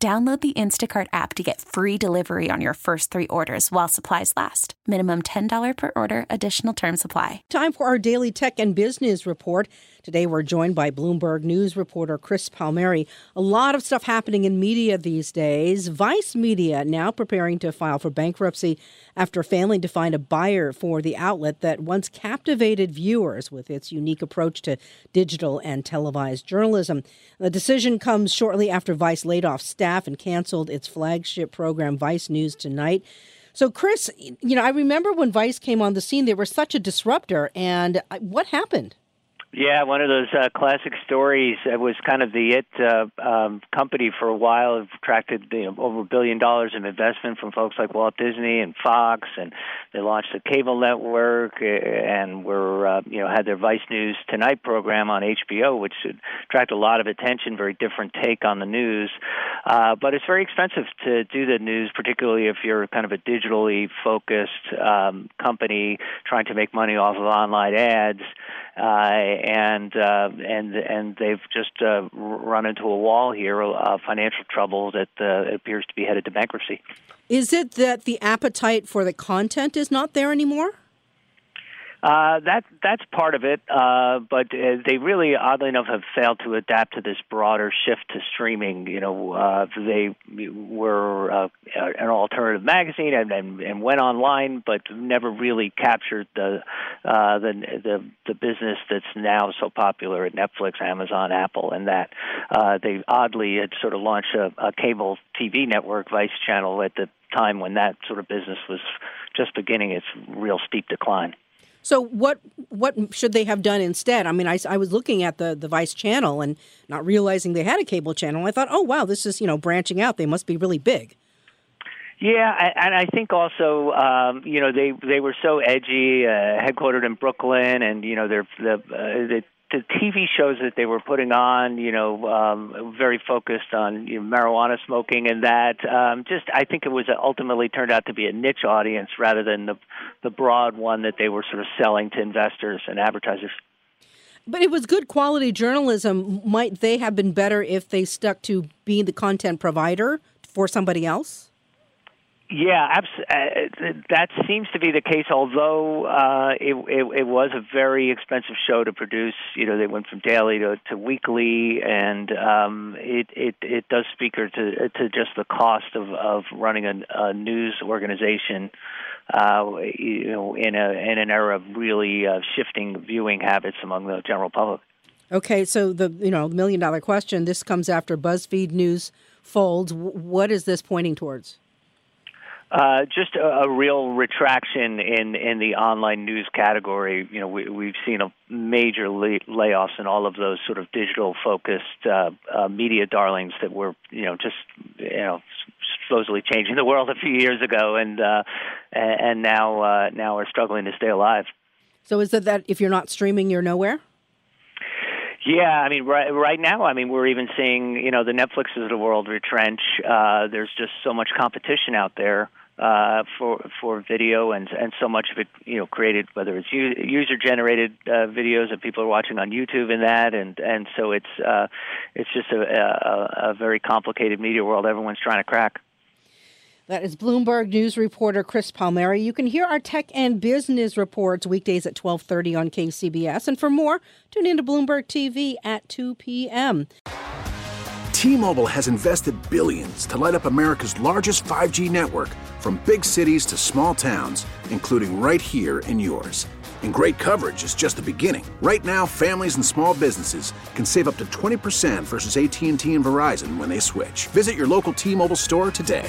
Download the Instacart app to get free delivery on your first three orders while supplies last. Minimum $10 per order, additional term supply. Time for our daily tech and business report. Today we're joined by Bloomberg News reporter Chris Palmeri. A lot of stuff happening in media these days. Vice Media now preparing to file for bankruptcy after failing to find a buyer for the outlet that once captivated viewers with its unique approach to digital and televised journalism. The decision comes shortly after Vice laid off staff and canceled its flagship program Vice News Tonight. So, Chris, you know, I remember when Vice came on the scene, they were such a disruptor. And uh, what happened? Yeah, one of those uh, classic stories. It was kind of the it uh, um, company for a while. It attracted you know, over a billion dollars in investment from folks like Walt Disney and Fox, and they launched a cable network uh, and were uh, you know had their Vice News Tonight program on HBO, which attracted a lot of attention. Very different take on the news, uh, but it's very expensive to do the news, particularly if you're kind of a digitally focused um, company trying to make money off of online ads. Uh, and uh, and and they've just uh, run into a wall here, uh, financial trouble that uh, appears to be headed to bankruptcy. Is it that the appetite for the content is not there anymore? Uh, that that's part of it, uh, but uh, they really, oddly enough, have failed to adapt to this broader shift to streaming. You know, uh, they were uh, an alternative magazine and, and, and went online, but never really captured the uh, the the the business that's now so popular at Netflix, Amazon, Apple, and that uh, they oddly had sort of launched a, a cable TV network, Vice Channel, at the time when that sort of business was just beginning its real steep decline. So what what should they have done instead? I mean, I, I was looking at the the Vice channel and not realizing they had a cable channel. I thought, oh wow, this is you know branching out. They must be really big. Yeah, and I think also, um, you know, they they were so edgy, uh, headquartered in Brooklyn, and you know, they're the uh, the the TV shows that they were putting on, you know, um, very focused on you know, marijuana smoking and that. Um, just, I think it was ultimately turned out to be a niche audience rather than the the broad one that they were sort of selling to investors and advertisers. But it was good quality journalism. Might they have been better if they stuck to being the content provider for somebody else? Yeah, abs- uh, that seems to be the case. Although uh, it, it, it was a very expensive show to produce, you know, they went from daily to, to weekly, and um, it, it it does speak to to just the cost of of running a, a news organization. Uh, you know, in a in an era of really uh, shifting viewing habits among the general public. Okay, so the you know million dollar question. This comes after BuzzFeed News folds. What is this pointing towards? Uh, just a, a, real retraction in in the online news category. You know, we, we've seen a major lay- layoffs in all of those sort of digital focused uh, uh, media darlings that were, you know, just you know supposedly changing the world a few years ago, and uh, and now uh, now are struggling to stay alive. So is it that if you're not streaming, you're nowhere? Yeah, I mean, right right now, I mean, we're even seeing you know the Netflixes of the world retrench. Uh, there's just so much competition out there uh, for for video, and and so much of it, you know, created whether it's user generated uh, videos that people are watching on YouTube and that, and and so it's uh, it's just a, a, a very complicated media world. Everyone's trying to crack. That is Bloomberg News reporter Chris Palmeri. You can hear our tech and business reports weekdays at 12:30 on KCBS, and for more, tune into Bloomberg TV at 2 p.m. T-Mobile has invested billions to light up America's largest 5G network from big cities to small towns, including right here in yours. And great coverage is just the beginning. Right now, families and small businesses can save up to 20% versus AT&T and Verizon when they switch. Visit your local T-Mobile store today.